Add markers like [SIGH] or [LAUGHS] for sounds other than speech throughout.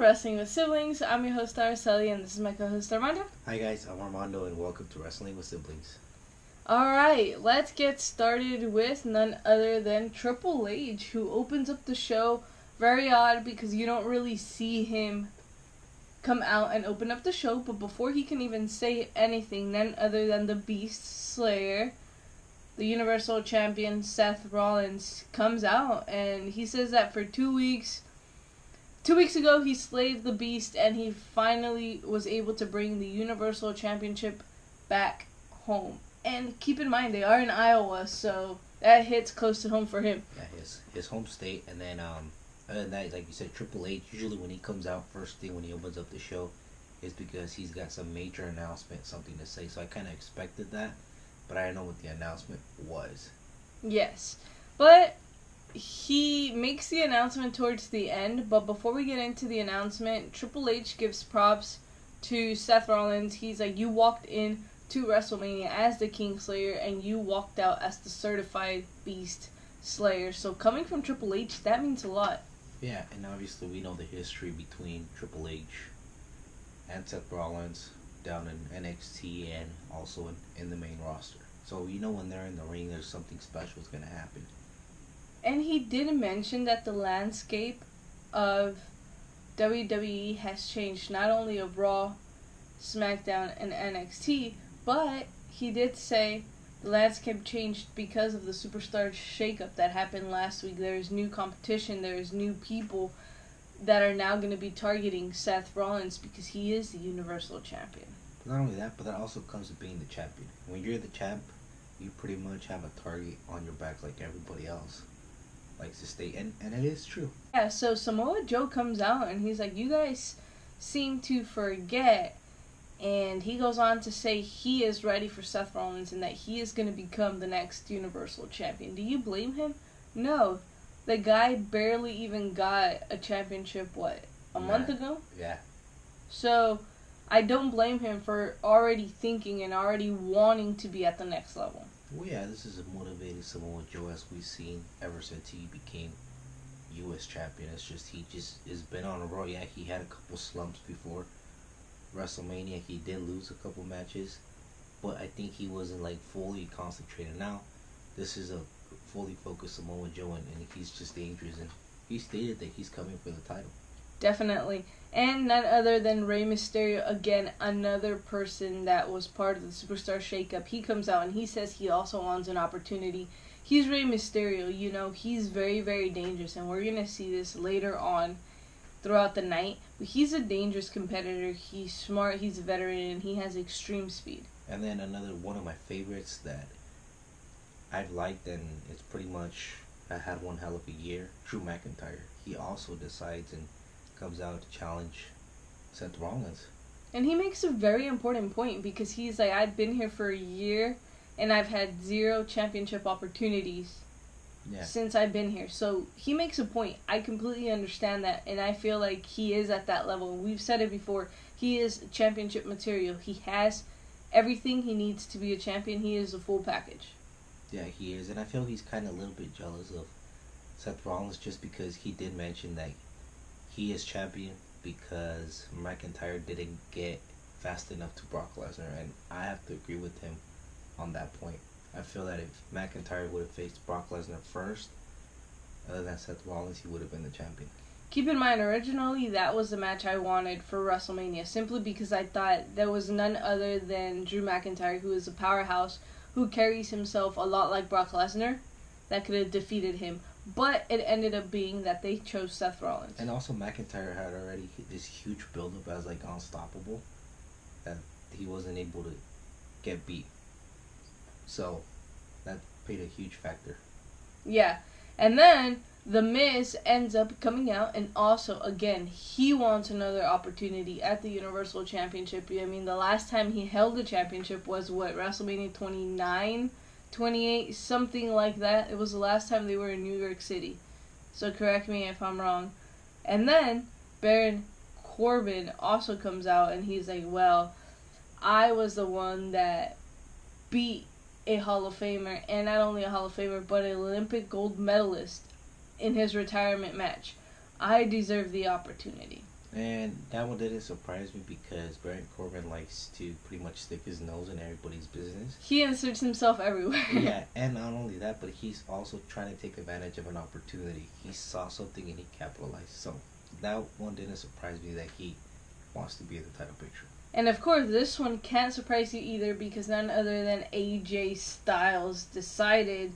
Wrestling with Siblings. I'm your host Araceli, and this is my co-host Armando. Hi guys, I'm Armando, and welcome to Wrestling with Siblings. All right, let's get started with none other than Triple H, who opens up the show. Very odd because you don't really see him come out and open up the show, but before he can even say anything, none other than the Beast Slayer, the Universal Champion Seth Rollins, comes out and he says that for two weeks Two weeks ago, he slayed the beast, and he finally was able to bring the Universal Championship back home. And keep in mind, they are in Iowa, so that hits close to home for him. Yeah, his his home state, and then um, other than that, like you said, Triple H. Usually, when he comes out first thing when he opens up the show, is because he's got some major announcement, something to say. So I kind of expected that, but I didn't know what the announcement was. Yes, but he makes the announcement towards the end, but before we get into the announcement, Triple H gives props to Seth Rollins. He's like, You walked in to WrestleMania as the King Slayer, and you walked out as the certified Beast Slayer. So, coming from Triple H, that means a lot. Yeah, and obviously, we know the history between Triple H and Seth Rollins down in NXT and also in, in the main roster. So, you know, when they're in the ring, there's something special is going to happen. And he did mention that the landscape of WWE has changed not only of Raw, SmackDown, and NXT, but he did say the landscape changed because of the superstar shakeup that happened last week. There's new competition, there's new people that are now going to be targeting Seth Rollins because he is the Universal Champion. Not only that, but that also comes with being the champion. When you're the champ, you pretty much have a target on your back like everybody else likes to state, and, and it is true. Yeah, so Samoa Joe comes out and he's like, You guys seem to forget. And he goes on to say he is ready for Seth Rollins and that he is going to become the next Universal Champion. Do you blame him? No. The guy barely even got a championship, what, a month ago? Yeah. So I don't blame him for already thinking and already wanting to be at the next level. Well, yeah, this is a motivated Samoa Joe as we've seen ever since he became U.S. champion. It's just he just has been on a roll. Yeah, he had a couple slumps before WrestleMania. He did lose a couple matches, but I think he wasn't like fully concentrated. Now, this is a fully focused Samoa Joe, and, and he's just dangerous. And he stated that he's coming for the title. Definitely. And none other than Rey Mysterio, again, another person that was part of the Superstar Shakeup. He comes out and he says he also wants an opportunity. He's Rey Mysterio, you know, he's very, very dangerous, and we're going to see this later on throughout the night. But he's a dangerous competitor. He's smart, he's a veteran, and he has extreme speed. And then another one of my favorites that I've liked, and it's pretty much I had one hell of a year. Drew McIntyre. He also decides and comes out to challenge Seth Rollins. And he makes a very important point because he's like, I've been here for a year and I've had zero championship opportunities yeah. since I've been here. So he makes a point. I completely understand that, and I feel like he is at that level. We've said it before. He is championship material. He has everything he needs to be a champion. He is a full package. Yeah, he is, and I feel he's kind of a little bit jealous of Seth Rollins just because he did mention that he is champion because McIntyre didn't get fast enough to Brock Lesnar, and I have to agree with him on that point. I feel that if McIntyre would have faced Brock Lesnar first, other than Seth Rollins, he would have been the champion. Keep in mind, originally that was the match I wanted for WrestleMania, simply because I thought there was none other than Drew McIntyre, who is a powerhouse, who carries himself a lot like Brock Lesnar, that could have defeated him. But it ended up being that they chose Seth Rollins. And also McIntyre had already this huge buildup as like unstoppable that he wasn't able to get beat. So that played a huge factor. Yeah. And then the Miz ends up coming out and also again he wants another opportunity at the Universal Championship. I mean the last time he held the championship was what WrestleMania 29 28, something like that. It was the last time they were in New York City. So correct me if I'm wrong. And then Baron Corbin also comes out and he's like, well, I was the one that beat a Hall of Famer, and not only a Hall of Famer, but an Olympic gold medalist in his retirement match. I deserve the opportunity. And that one didn't surprise me because Baron Corbin likes to pretty much stick his nose in everybody's business. He inserts himself everywhere. [LAUGHS] yeah, [LAUGHS] and not only that, but he's also trying to take advantage of an opportunity. He saw something and he capitalized. So that one didn't surprise me that he wants to be in the title picture. And of course, this one can't surprise you either because none other than AJ Styles decided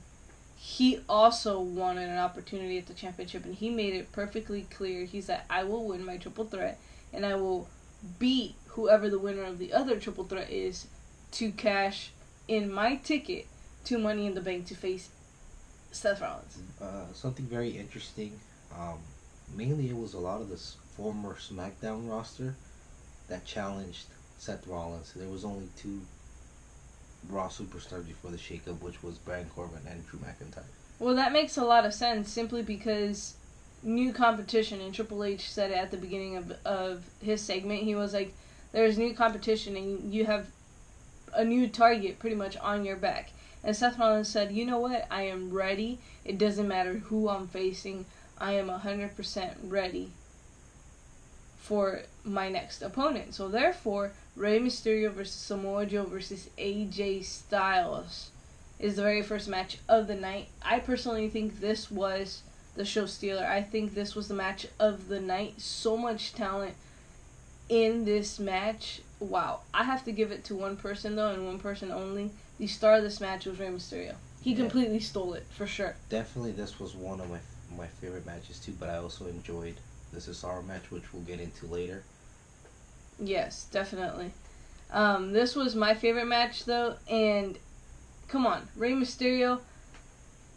he also wanted an opportunity at the championship and he made it perfectly clear. He said, I will win my triple threat and I will beat whoever the winner of the other triple threat is to cash in my ticket to Money in the Bank to face Seth Rollins. Uh, something very interesting. Um, mainly, it was a lot of this former SmackDown roster that challenged Seth Rollins. There was only two Raw superstars before the shakeup, which was Baron Corbin and Drew McIntyre. Well, that makes a lot of sense simply because new competition, and Triple H said it at the beginning of, of his segment. He was like, There's new competition, and you have a new target pretty much on your back. And Seth Rollins said, You know what? I am ready. It doesn't matter who I'm facing, I am 100% ready for my next opponent. So therefore, Rey Mysterio versus Samoa Joe versus AJ Styles is the very first match of the night. I personally think this was the show stealer. I think this was the match of the night. So much talent in this match. Wow. I have to give it to one person though, and one person only. The star of this match was Rey Mysterio. He yeah. completely stole it for sure. Definitely, this was one of my my favorite matches too. But I also enjoyed is our match, which we'll get into later. Yes, definitely. Um, this was my favorite match though, and come on, Rey Mysterio.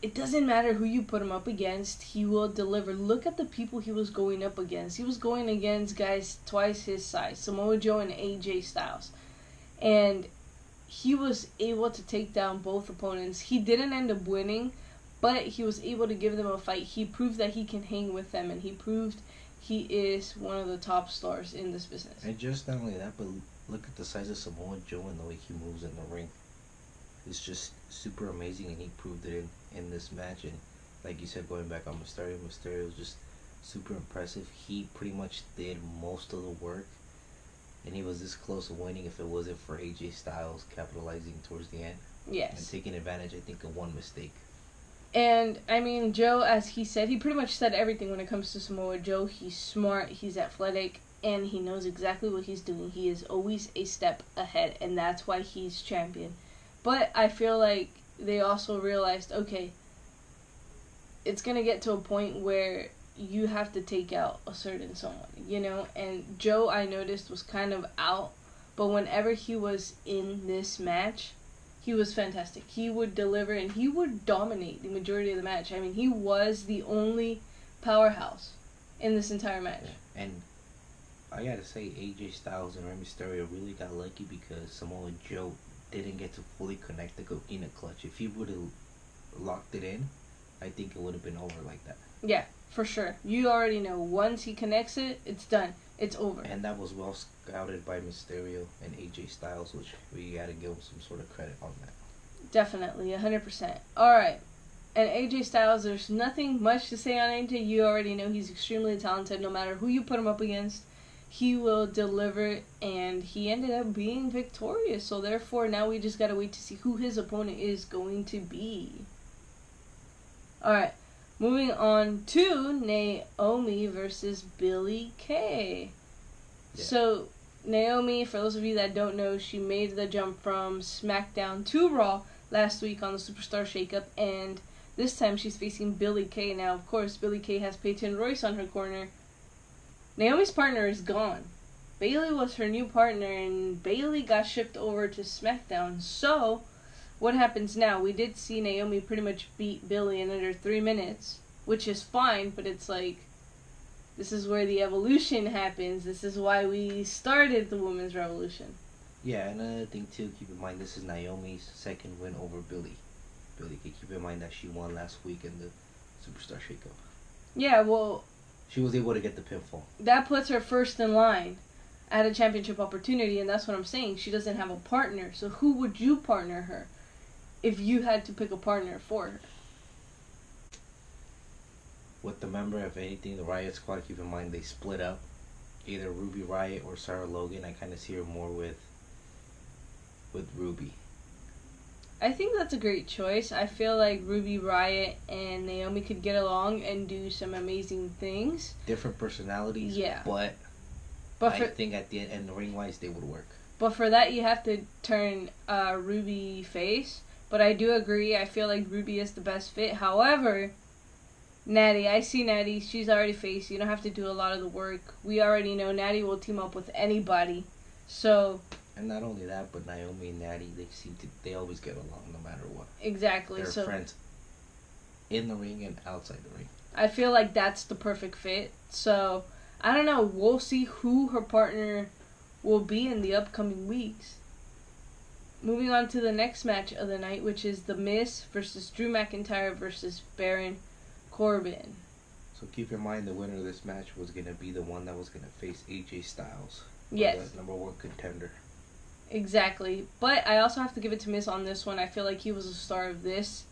It doesn't matter who you put him up against, he will deliver. Look at the people he was going up against. He was going against guys twice his size, Samoa Joe and AJ Styles. And he was able to take down both opponents. He didn't end up winning, but he was able to give them a fight. He proved that he can hang with them, and he proved he is one of the top stars in this business. And just not only that, but look at the size of Samoa Joe and the way he moves in the ring. It's just super amazing, and he proved it in, in this match. And like you said, going back on Mysterio, Mysterio was just super impressive. He pretty much did most of the work, and he was this close to winning if it wasn't for AJ Styles capitalizing towards the end. Yes. And taking advantage, I think, of one mistake. And I mean, Joe, as he said, he pretty much said everything when it comes to Samoa Joe. He's smart, he's athletic, and he knows exactly what he's doing. He is always a step ahead, and that's why he's champion. But I feel like they also realized okay, it's going to get to a point where you have to take out a certain someone, you know? And Joe, I noticed, was kind of out, but whenever he was in this match, he was fantastic. He would deliver and he would dominate the majority of the match. I mean, he was the only powerhouse in this entire match. Yeah. And I gotta say, AJ Styles and Rey Mysterio really got lucky because Samoa Joe didn't get to fully connect the coquina clutch. If he would have locked it in, I think it would have been over like that. Yeah, for sure. You already know once he connects it, it's done. It's over. And that was well scouted by Mysterio and AJ Styles, which we gotta give him some sort of credit on that. Definitely, hundred percent. All right. And AJ Styles, there's nothing much to say on AJ. You already know he's extremely talented. No matter who you put him up against, he will deliver. And he ended up being victorious. So therefore, now we just gotta wait to see who his opponent is going to be. All right. Moving on to Naomi versus Billie Kay. Yeah. So, Naomi, for those of you that don't know, she made the jump from SmackDown to Raw last week on the Superstar Shakeup, and this time she's facing Billie Kay. Now, of course, Billie Kay has Peyton Royce on her corner. Naomi's partner is gone. Bayley was her new partner, and Bayley got shipped over to SmackDown. So, what happens now? We did see Naomi pretty much beat Billie in under three minutes, which is fine, but it's like this is where the evolution happens. This is why we started the women's revolution. Yeah, another thing too, keep in mind this is Naomi's second win over Billy. Billie, keep in mind that she won last week in the Superstar Shakeup. Yeah, well, she was able to get the pinfall. That puts her first in line at a championship opportunity, and that's what I'm saying. She doesn't have a partner, so who would you partner her? If you had to pick a partner for her? With the member of anything, the Riott Squad, keep in mind they split up. either Ruby Riott or Sarah Logan. I kind of see her more with with Ruby. I think that's a great choice. I feel like Ruby Riott and Naomi could get along and do some amazing things. Different personalities. Yeah. But, But I for think at the end, and ring wise, they would work. but for that you have to turn uh, Ruby face. But I do agree. I feel like Ruby is the best fit. However, Natty, I see Natty. She's already faced. You don't have to do a lot of the work. We already know Natty will team up with anybody. So And not only that, but Naomi and Natty, they seem to they always get along no matter what. exactly. They're so friends in the ring and outside the ring. I feel like that's the perfect fit. So I don't know. We'll see who her partner will be in the upcoming weeks. Moving on to the next match of the night, which is The Miz versus Drew McIntyre versus Baron Corbin. So keep in mind the winner of this match was gonna be the one that was gonna face AJ Styles. Yes. the number one contender. Exactly. But I also have to give it to Miz on this one. I feel like he was the star of this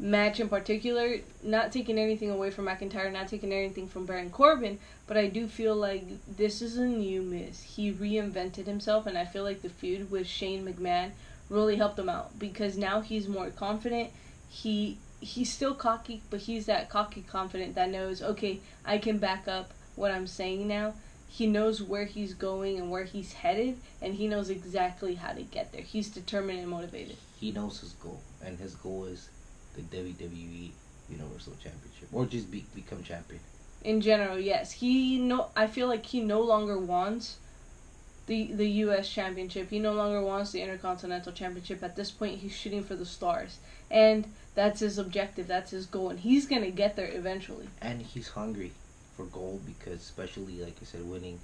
match in particular. Not taking anything away from McIntyre, not taking anything from Baron Corbin, but I do feel like this is a new Miz. He reinvented himself, and I feel like the feud with Shane McMahon really helped him out because now he's more confident. He he's still cocky, but he's that cocky confident that knows, okay, I can back up what I'm saying now. He knows where he's going and where he's headed, and he knows exactly how to get there. He's determined and motivated. He knows his goal, and his goal is the WWE Universal Championship, or just be, become champion. In general, yes, he no. I feel like he no longer wants the the U.S. Championship. He no longer wants the Intercontinental Championship. At this point, he's shooting for the stars, and that's his objective. That's his goal, and he's gonna get there eventually. And he's hungry for gold because, especially like I said, winning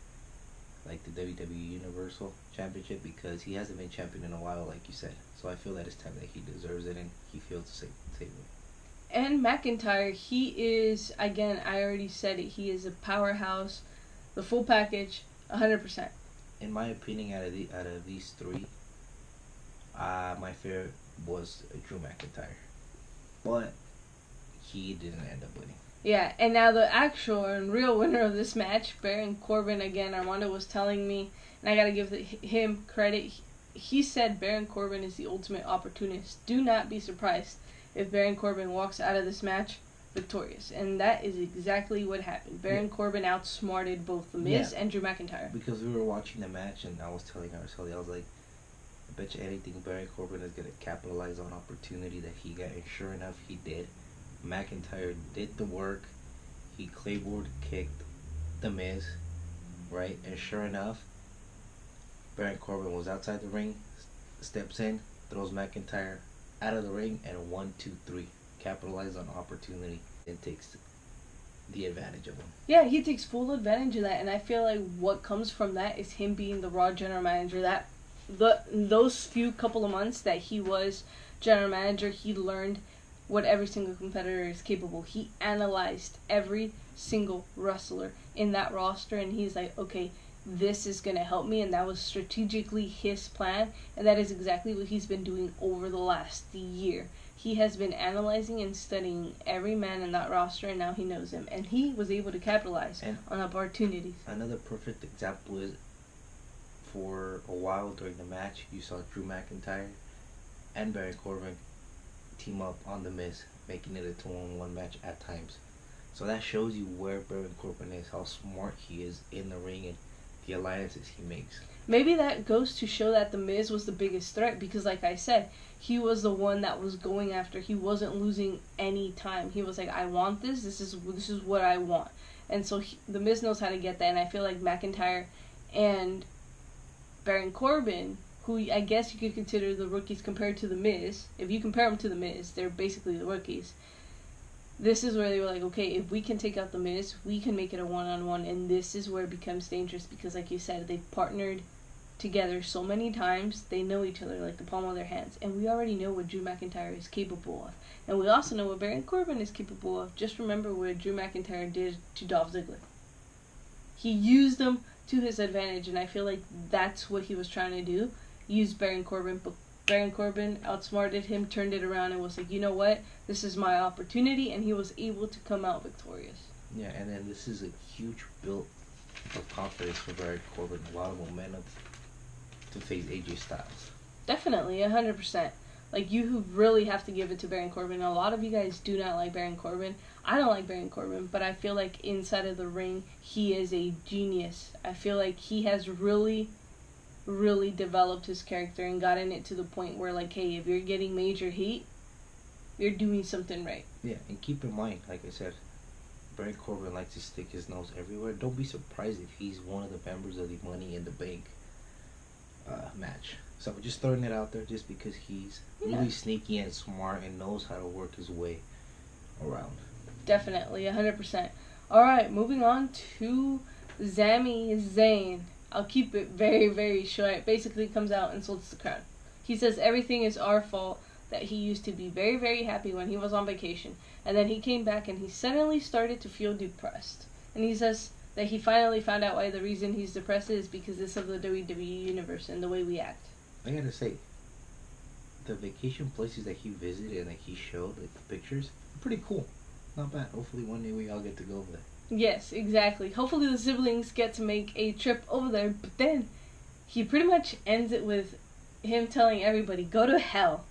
like the WWE Universal Championship because he hasn't been champion in a while, like you said. So I feel that it's time that he deserves it, and he feels the same. same way. And McIntyre, he is again. I already said it. He is a powerhouse, the full package, hundred percent. In my opinion, out of the out of these three, uh, my favorite was Drew McIntyre, but he didn't end up winning. Yeah, and now the actual and real winner of this match, Baron Corbin. Again, Armando was telling me, and I gotta give the, him credit. He, he said Baron Corbin is the ultimate opportunist. Do not be surprised if Baron Corbin walks out of this match victorious, and that is exactly what happened. Baron Corbin outsmarted both The Miz and Drew McIntyre. Because we were watching the match, and I was telling Araceli, I was like, I bet you anything Baron Corbin is going to capitalize on opportunity that he got. And sure enough, he did. McIntyre did the work. He Claymore kicked The Miz, right? And sure enough, Baron Corbin was outside the ring, steps in, throws McIntyre out of the ring, and one, two, three. Capitalize on opportunity and takes the advantage of him. Yeah, he takes full advantage of that, and I feel like what comes from that is him being the Raw general manager. That the those few couple of months that he was general manager, he learned what every single competitor is capable. He analyzed every single wrestler in that roster, and he's like, okay, this is gonna help me, and that was strategically his plan, and that is exactly what he's been doing over the last year. He has been analyzing and studying every man in that roster, and now he knows him, and he was able to capitalize And- on opportunities. Another perfect example is for a while during the match, you saw Drew McIntyre and Baron Corbin team up on The Miz, making it a two on one match at times. So that shows you where Baron Corbin is, how smart he is in the ring, and the alliances he makes. Maybe that goes to show that the Miz was the biggest threat because, like I said, he was the one that was going after. He wasn't losing any time. He was like, "I want this. This is this is what I want." And so he, the Miz knows how to get that. And I feel like McIntyre and Baron Corbin, who I guess you could consider the rookies compared to the Miz, if you compare them to the Miz, they're basically the rookies. This is where they were like, okay, if we can take out the Miz, we can make it a one-on-one, and this is where it becomes dangerous because, like you said, they've partnered together so many times they know each other like the palm of their hands and we already know what drew mcintyre is capable of. And we also know what baron corbin is capable of. Just remember what drew mcintyre did to dolph ziggler. He used them to his advantage and i feel like that's what he was trying to do use baron corbin but baron corbin outsmarted him turned it around and was like you know what this is my opportunity and he was able to come out victorious Yeah, and then this is a huge build of confidence for Baron Corbin, a lot of momentum to face AJ Styles. Definitely, hundred percent. Like you really have to give it to Baron Corbin. A lot of you guys do not like Baron Corbin. I don't like Baron Corbin, but I feel like inside of the ring, he is a genius. I feel like he has really, really developed his character and gotten it to the point where, like, hey, if you're getting major heat, you're doing something right. Yeah, and keep in mind, like I said, Baron Corbin likes to stick his nose everywhere. Don't be surprised if he's one of the members of the Money in the Bank uh, match. So just throwing it out there, just because he's Yeah. really sneaky and smart and knows how to work his way around. Definitely, 100%. Alright, moving on to Sami Zayn. I'll keep it very, very short. Basically, comes out and insults the crowd. He says everything is our fault, that he used to be very, very happy when he was on vacation. And then he came back and he suddenly started to feel depressed. And he says that he finally found out why the reason he's depressed is because it's of the WWE Universe and the way we act. I gotta say, the vacation places that he visited and that he showed, like the pictures, pretty cool. Not bad. Hopefully one day we all get to go over there. Yes, exactly. Hopefully the siblings get to make a trip over there, but then he pretty much ends it with him telling everybody, "Go to hell."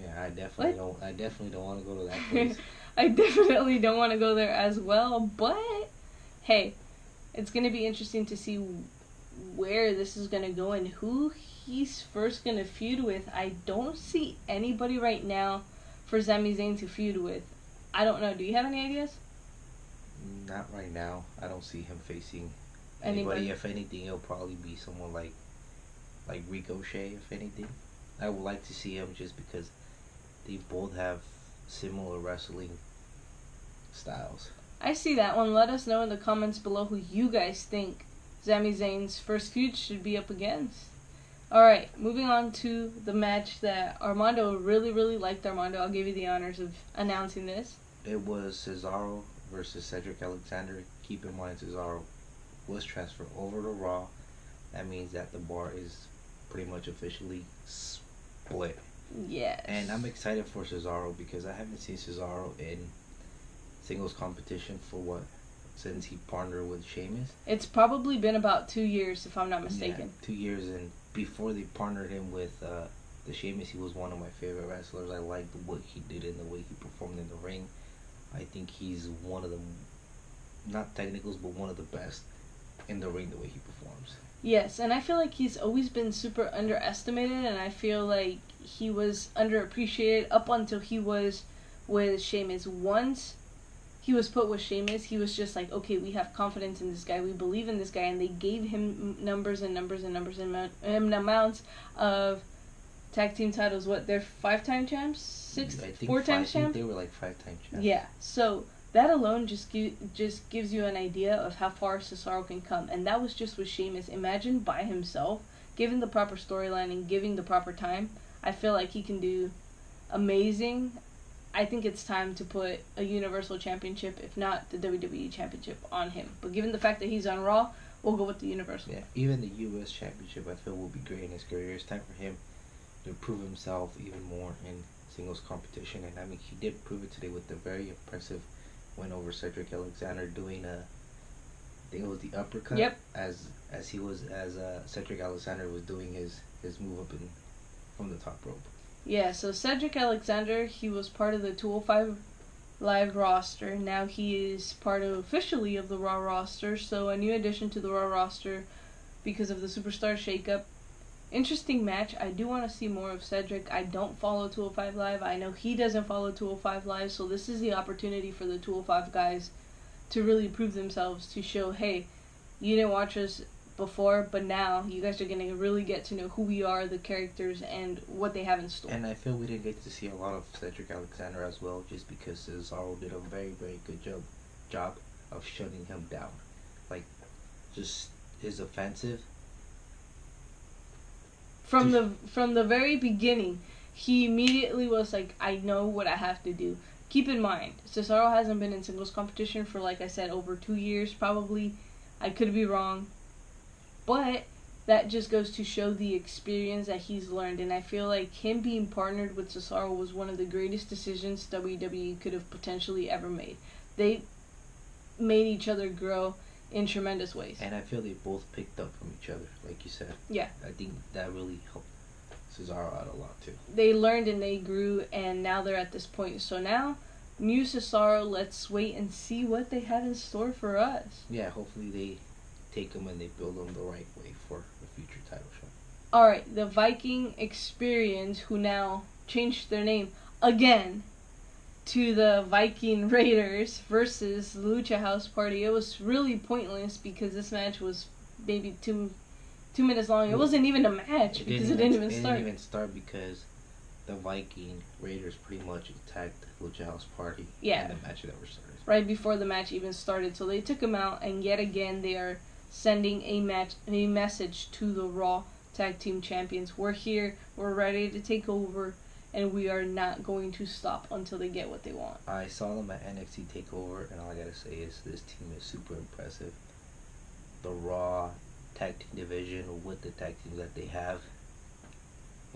Yeah, I definitely don't. I definitely don't want to go to that [LAUGHS] place. I definitely don't want to go there as well, but hey, it's going to be interesting to see where this is going to go and who he's first going to feud with. I don't see anybody right now for Sami Zayn to feud with. I don't know. Do you have any ideas? Not right now. I don't see him facing Anybody? anybody. If anything, it'll probably be someone like like Ricochet. If anything, I would like to see him just because they both have similar wrestling styles. I see that one. Let us know in the comments below who you guys think Sami Zayn's first feud should be up against. Alright, moving on to the match that Armando really, really liked. Armando, I'll give you the honors of announcing this. It was Cesaro versus Cedric Alexander. Keep in mind, Cesaro was transferred over to Raw. That means that the bar is pretty much officially split. Yes. And I'm excited for Cesaro because I haven't seen Cesaro in singles competition for what since he partnered with Sheamus. It's probably been about two years, if I'm not mistaken. Yeah, two years, and before they partnered him with uh, the Sheamus, he was one of my favorite wrestlers. I liked what he did and the way he performed in the ring. I think he's one of the not technicals, but one of the best in the ring. The way he performs. Yes, and I feel like he's always been super underestimated, and I feel like he was underappreciated up until he was with Sheamus. Once he was put with Sheamus, he was just like, okay, we have confidence in this guy, we believe in this guy, and they gave him numbers and numbers and numbers and, amounts of tag team titles. What they're five time champs, six, four time champs. they were like five time champs. Yeah, so that alone just give, just gives you an idea of how far Cesaro can come, and that was just with Sheamus. Imagine by himself, given the proper storyline and giving the proper time, I feel like he can do amazing. I think it's time to put a Universal Championship, if not the WWE Championship, on him. But given the fact that he's on Raw, we'll go with the Universal. Yeah, even the U.S. Championship, I feel will be great in his career. It's time for him to prove himself even more in singles competition, and I mean he did prove it today with the very impressive win over Cedric Alexander, doing a, I think it was the uppercut. Yep. As as he was as uh, Cedric Alexander was doing his his move up in from the top rope. Yeah, so Cedric Alexander, he was part of the 205 Live roster. Now he is part of officially of the Raw roster, so a new addition to the Raw roster because of the Superstar shakeup. Interesting match. I do want to see more of Cedric. I don't follow 205 Live. I know he doesn't follow 205 Live, so this is the opportunity for the 205 guys to really prove themselves to show, hey, you didn't watch us before, but now you guys are gonna really get to know who we are, the characters, and what they have in store. And I feel we didn't get to see a lot of Cedric Alexander as well, just because Cesaro did a very very good job job of shutting him down, like just his offensive from the from the very beginning, he immediately was like, "I know what I have to do." Keep in mind, Cesaro hasn't been in singles competition for, like I said, over two years probably. I could be wrong, but that just goes to show the experience that he's learned, and I feel like him being partnered with Cesaro was one of the greatest decisions WWE could have potentially ever made. They made each other grow. In tremendous ways. And I feel they both picked up from each other, like you said. Yeah. I think that really helped Cesaro out a lot too. They learned and they grew, and now they're at this point. So now, new Cesaro, let's wait and see what they have in store for us. Yeah, hopefully they take them and they build them the right way for the future title shot. All right, the Viking Experience, who now changed their name again to the Viking [LAUGHS] Raiders versus the Lucha House Party. It was really pointless because this match was maybe two two minutes long. It wasn't even a match because it didn't even it start. didn't even start because the Viking Raiders pretty much attacked Lucha House Party. Yeah. The match never started. right before the match even started. So they took him out, and yet again they are sending a match a message to the Raw Tag Team Champions. We're here. We're ready to take over, and we are not going to stop until they get what they want. I saw them at NXT Takeover, and all I gotta say is this team is super impressive. The Raw tag team division with the tag teams that they have,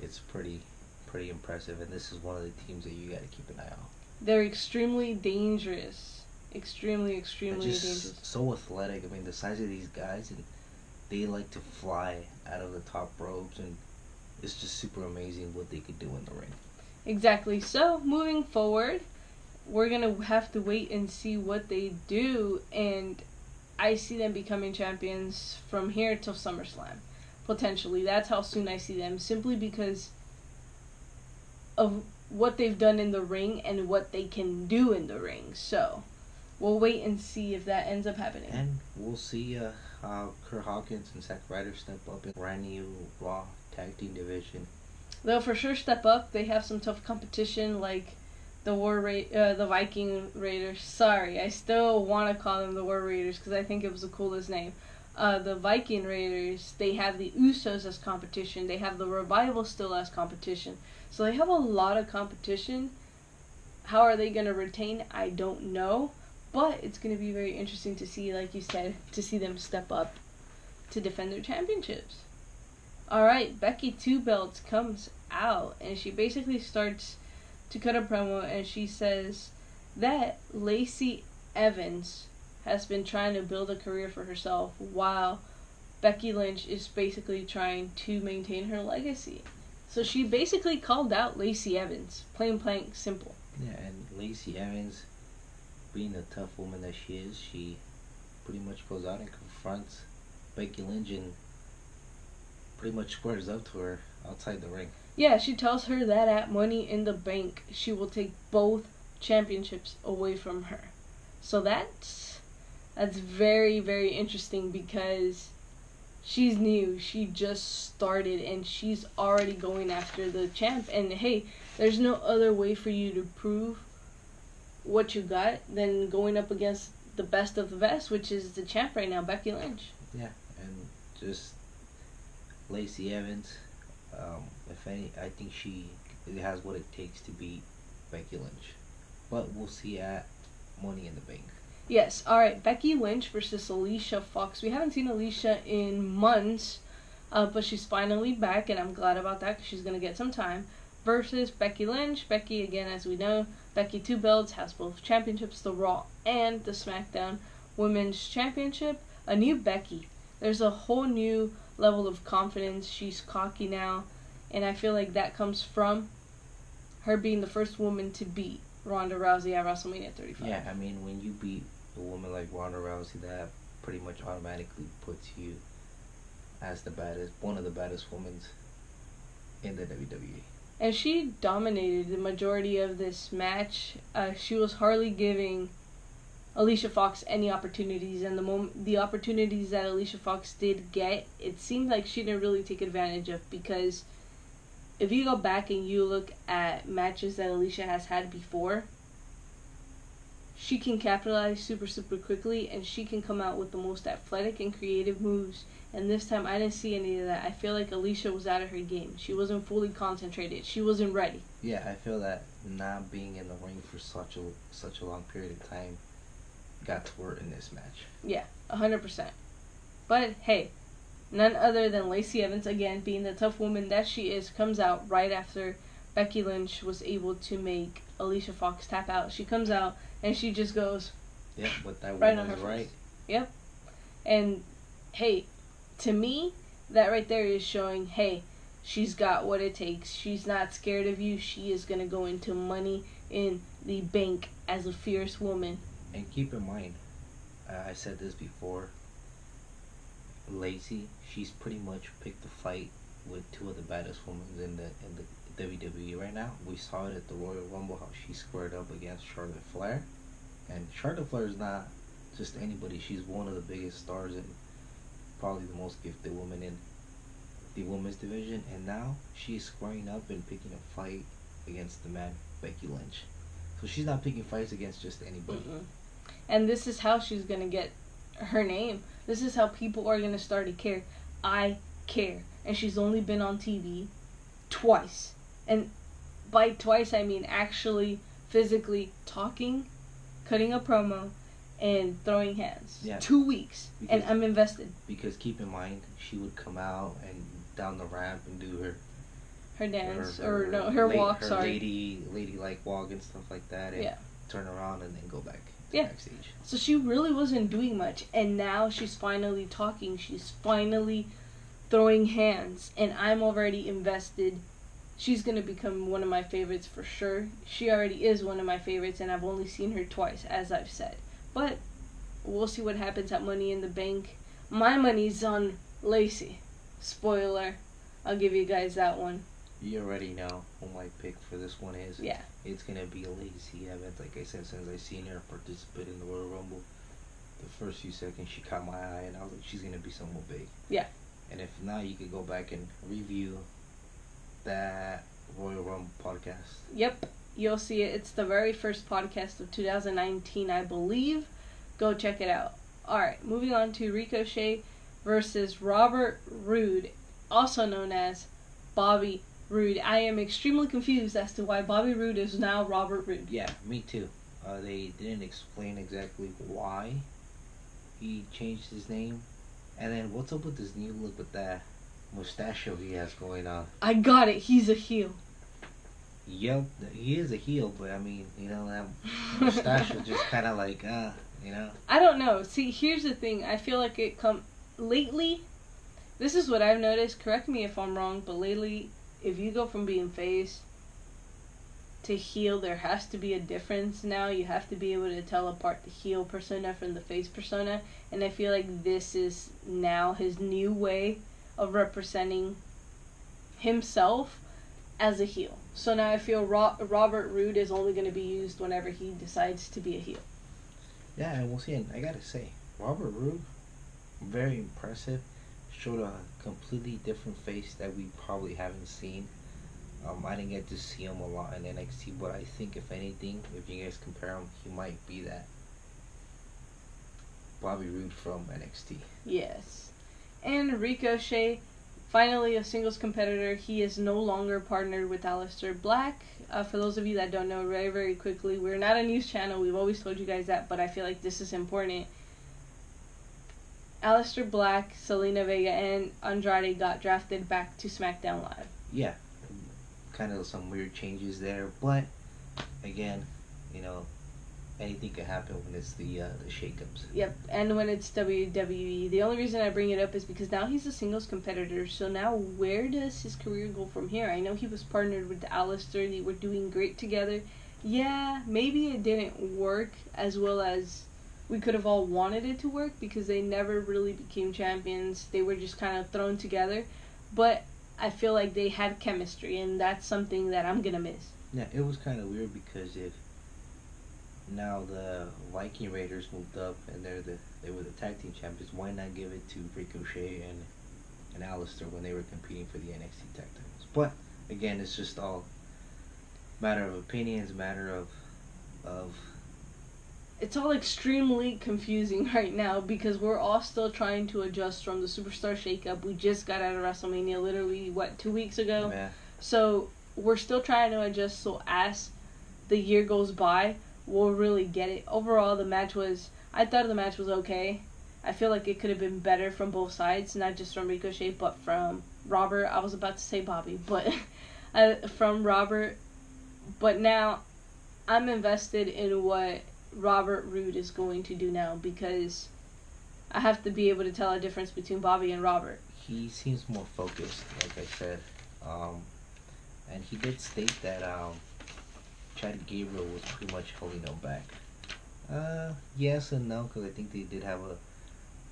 it's pretty pretty impressive. And this is one of the teams that you gotta keep an eye on. They're extremely dangerous. Extremely, They're extremely just dangerous. so athletic. I mean, the size of these guys, and they like to fly out of the top ropes, and it's just super amazing what they could do in the ring. Exactly. So, moving forward, we're going to have to wait and see what they do. And I see them becoming champions from here till SummerSlam. Potentially. That's how soon I see them. Simply because of what they've done in the ring and what they can do in the ring. So, we'll wait and see if that ends up happening. And we'll see uh, how Kurt Hawkins and Zack Ryder step up in brand new Raw tag team division. They'll for sure step up. They have some tough competition like the War Ra- uh, the Viking Raiders. Sorry, I still want to call them the War Raiders because I think it was the coolest name. Uh, the Viking Raiders. They have the Usos as competition. They have the Revival still as competition. So they have a lot of competition. How are they going to retain? I don't know. But it's going to be very interesting to see, like you said, to see them step up to defend their championships. All right, Becky Two Belts comes out and she basically starts to cut a promo and she says that Lacey Evans has been trying to build a career for herself while Becky Lynch is basically trying to maintain her legacy. So she basically called out Lacey Evans, plain blank simple. Yeah, and Lacey Evans, being the tough woman that she is, she pretty much goes out and confronts Becky Lynch and pretty much squares up to her outside the ring. Yeah, she tells her that at Money in the Bank, she will take both championships away from her. So that's that's very very interesting because she's new. She just started and she's already going after the champ. And hey, there's no other way for you to prove what you got than going up against the best of the best, which is the champ right now, Becky Lynch. Yeah, and just Lacey Evans. Um, if any, I think she has what it takes to beat Becky Lynch. But we'll see at Money in the Bank. Yes, alright. Becky Lynch versus Alicia Fox. We haven't seen Alicia in months, uh, but she's finally back, and I'm glad about that because she's going to get some time. Versus Becky Lynch. Becky, again, as we know, Becky Two Belts has both championships, the Raw and the SmackDown Women's Championship. A new Becky. There's a whole new level of confidence. She's cocky now, and I feel like that comes from her being the first woman to beat Ronda Rousey at WrestleMania 35. Yeah, I mean, when you beat a woman like Ronda Rousey, that pretty much automatically puts you as the baddest, one of the baddest women in the. WWE. And she dominated the majority of this match. Uh, she was hardly giving Alicia Fox any opportunities, and the moment the opportunities that Alicia Fox did get, it seemed like she didn't really take advantage of because if you go back and you look at matches that Alicia has had before, she can capitalize super super quickly, and she can come out with the most athletic and creative moves. And this time, I didn't see any of that. I feel like Alicia was out of her game. She wasn't fully concentrated. She wasn't ready. Yeah, I feel that not being in the ring for such a such a long period of time got to her in this match. Yeah, a hundred percent. But hey, none other than Lacey Evans, again being the tough woman that she is, comes out right after Becky Lynch was able to make Alicia Fox tap out. She comes out and she just goes Yeah, but that right woman on her right. face. Yep. And hey, to me, that right there is showing, hey, she's got what it takes. She's not scared of you. She is gonna go into money in the bank as a fierce woman. And keep in mind, uh, I said this before. Lacey, she's pretty much picked a fight with two of the baddest women in the in the WWE right now. We saw it at the Royal Rumble how she squared up against Charlotte Flair, and Charlotte Flair is not just anybody. She's one of the biggest stars and probably the most gifted woman in the women's division, and now she's squaring up and picking a fight against the man Becky Lynch. So she's not picking fights against just anybody. Mm-mm. And this is how she's gonna get her name. This is how people are gonna start to care. I care, and she's only been on TV twice, and by twice I mean actually physically talking, cutting a promo, and throwing hands. Yeah. Two weeks, and I'm invested. Because keep in mind, she would come out and down the ramp and do her Her dance her, or no, her la- walk. her sorry. lady lady like walk and stuff like that, and Yeah. turn around and then go back to Yeah. backstage. So she really wasn't doing much, and now she's finally talking. She's finally throwing hands, and I'm already invested. She's gonna become one of my favorites for sure. She already is one of my favorites, and I've only seen her twice, as I've said. But we'll see what happens at Money in the Bank. My money's on Lacey. Spoiler. I'll give you guys that one. You already know who my pick for this one is. Yeah. It's gonna be Lacey Evans. Like I said, since I seen her participate in the Royal Rumble, the first few seconds she caught my eye, and I was like, she's gonna be someone big. Yeah. And if not, you could go back and review that Royal Rumble podcast. Yep, you'll see it. It's the very first podcast of 2019, I believe. Go check it out. Alright, moving on to Ricochet versus Robert Roode, also known as Bobby Roode. I am extremely confused as to why Bobby Roode is now Robert Roode. Yeah, me too. Uh, they didn't explain exactly why he changed his name, and then what's up with this new look with that mustachio he has going on. I got it, he's a heel. Yep, he is a heel, but I mean, you know, that [LAUGHS] mustachio just kind of like, uh, you know. I don't know. See, here's the thing. I feel like it come lately. This is what I've noticed. Correct me if I'm wrong, but lately, if you go from being face to heel, there has to be a difference now. You have to be able to tell apart the heel persona from the face persona, and I feel like this is now his new way of representing himself as a heel. So now I feel Ro- Robert Roode is only going to be used whenever he decides to be a heel. Yeah, we'll see. And I gotta say, Robert Roode, very impressive. Showed a completely different face that we probably haven't seen. Um, I didn't get to see him a lot in NXT, but I think if anything, if you guys compare him, he might be that Bobby Roode from NXT. Yes. And Ricochet, finally a singles competitor. He is no longer partnered with Aleister Black. Uh, for those of you that don't know, very, very quickly, we're not a news channel. We've always told you guys that, but I feel like this is important. Aleister Black, Zelina Vega, and Andrade got drafted back to SmackDown Live. Yeah, kind of some weird changes there, but again, you know, anything can happen when it's the uh, the shakeups. Yep, and when it's WWE. The only reason I bring it up is because now he's a singles competitor, so now where does his career go from here? I know he was partnered with Aleister, they were doing great together. Yeah, maybe it didn't work as well as we could have all wanted it to work because they never really became champions. They were just kind of thrown together. But I feel like they had chemistry, and that's something that I'm gonna miss. Yeah, it was kind of weird because if now the Viking Raiders moved up and they're the they were the tag team champions, why not give it to Ricochet and and Aleister when they were competing for the NXT tag titles? But again, it's just all matter of opinions, matter of of it's all extremely confusing [LAUGHS] right now because we're all still trying to adjust from the superstar shakeup. We just got out of WrestleMania literally what two weeks ago, yeah, so we're still trying to adjust. So as the year goes by, we'll really get it. Overall, the match was. I thought the match was okay. I feel like it could have been better from both sides, not just from Ricochet, but from Robert. I was about to say Bobby, [LAUGHS] but uh, from Robert. But now, I'm invested in what Robert Roode is going to do now because I have to be able to tell a difference between Bobby and Robert. He seems more focused, like I said. Um, and he did state that um, Chad Gable was pretty much holding them back. Uh, yes and no, because I think they did have a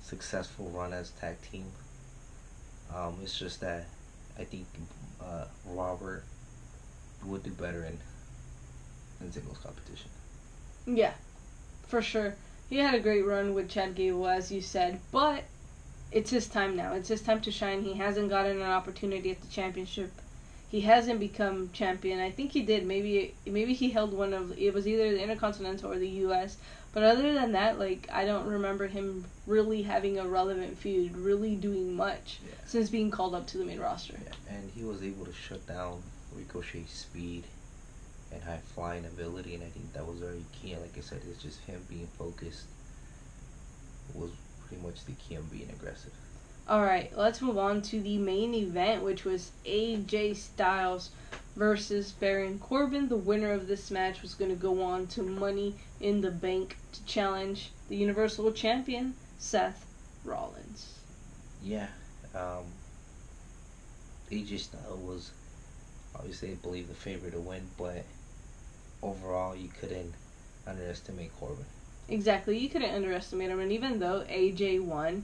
successful run as tag team. Um, it's just that I think uh, Robert would do better in in singles competition. Yeah, for sure. He had a great run with Chad Gable, as you said, but it's his time now. It's his time to shine. He hasn't gotten an opportunity at the championship. He hasn't become champion. I think he did. Maybe maybe he held one of it was either the Intercontinental or the U.S. But other than that, like I don't remember him really having a relevant feud, really doing much Yeah. since being called up to the main roster. Yeah, and he was able to shut down Ricochet's speed and high flying ability, and I think that was very key. And like I said, it's just him being focused was pretty much the key on being aggressive. All right, let's move on to the main event, which was AJ Styles versus Baron Corbin. The winner of this match was going to go on to Money in the Bank to challenge the Universal Champion Seth Rollins. Yeah, um, AJ Styles was obviously, I believe, the favorite to win, but overall, you couldn't underestimate Corbin. Exactly, you couldn't underestimate him, and even though AJ won,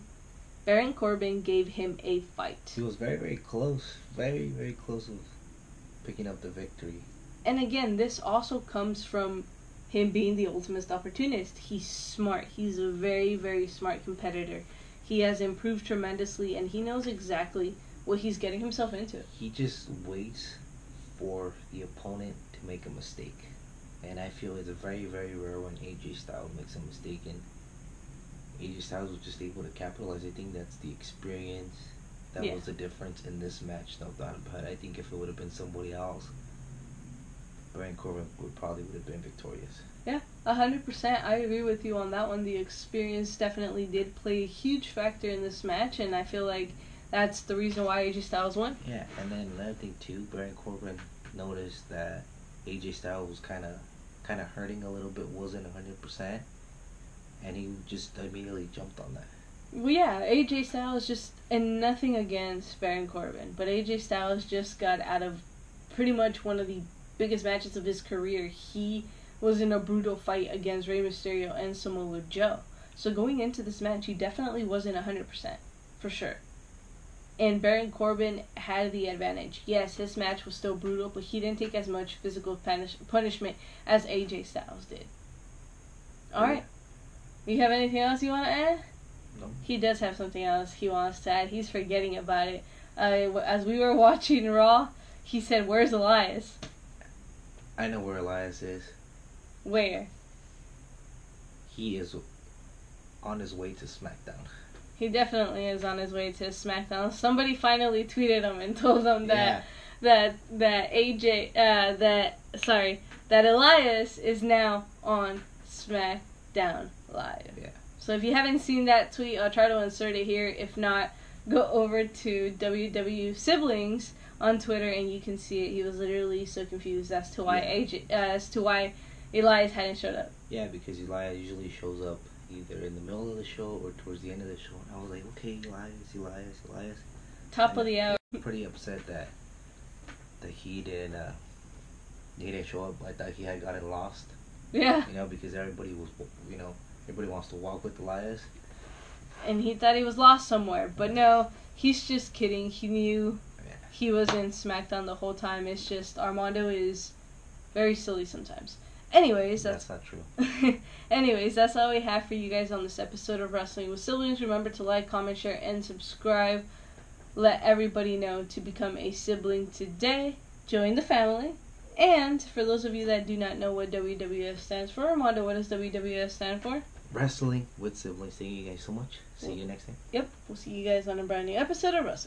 Baron Corbin gave him a fight. He was very, very close, very, very close of picking up the victory. And again, this also comes from him being the ultimate opportunist. He's smart. He's a very, very smart competitor. He has improved tremendously, and he knows exactly what he's getting himself into. He just waits for the opponent to make a mistake. And I feel it's a very, very rare when AJ Styles makes a mistake and AJ Styles was just able to capitalize. I think that's the experience. That Yeah. was the difference in this match, no doubt about it. I think if it would have been somebody else, Baron Corbin would probably would have been victorious. Yeah, a hundred percent. I agree with you on that one. The experience definitely did play a huge factor in this match, and I feel like that's the reason why AJ Styles won. Yeah, and then another thing too, Baron Corbin noticed that AJ Styles was kind of kind of hurting a little bit, wasn't hundred percent, and he just immediately jumped on that. Well, yeah, AJ Styles just and nothing against Baron Corbin, but AJ Styles just got out of pretty much one of the biggest matches of his career. He was in a brutal fight against Rey Mysterio and Samoa Joe. So going into this match, he definitely wasn't hundred percent for sure. And Baron Corbin had the advantage. Yes, his match was still brutal, but he didn't take as much physical punish- punishment as AJ Styles did. All right. You have anything else you want to add? No. He does have something else he wants to add. He's forgetting about it. Uh, as we were [LAUGHS] watching Raw, he said, "Where's Elias?" I know where Elias is. Where? He is on his way to SmackDown. He definitely is on his way to SmackDown. Somebody finally tweeted him and told him that that that AJ uh, that sorry that Elias is now on SmackDown Live. Yeah. So if you haven't seen that tweet, I'll try to insert it here. If not, go over to WW Siblings on Twitter and you can see it. He was literally so confused as to why Yeah. AJ uh, as to why Elias hadn't showed up. Yeah, because Elias usually shows up either in the middle of the show or towards the end of the show. And I was like, okay, Elias, Elias, Elias. Top of the hour. Pretty upset that that he didn't uh, he didn't show up. I thought he had gotten lost. Yeah, You know, because everybody was, you know, everybody wants to walk with Elias. and he thought he was lost somewhere, but no, he's just kidding. He knew Yeah. he was in SmackDown the whole time. It's just Armando is very silly sometimes. Anyways, that's That's not true. [LAUGHS] Anyways, that's all we have for you guys on this episode of Wrestling with Siblings. Remember to like, comment, share, and subscribe. Let everybody know to become a sibling today. Join the family. And for those of you that do not know what WWF stands for, Armando, what does WWF stand for? Wrestling with siblings. Thank you guys so much. See you next time. Yep, we'll see you guys on a brand new episode of Wrestling.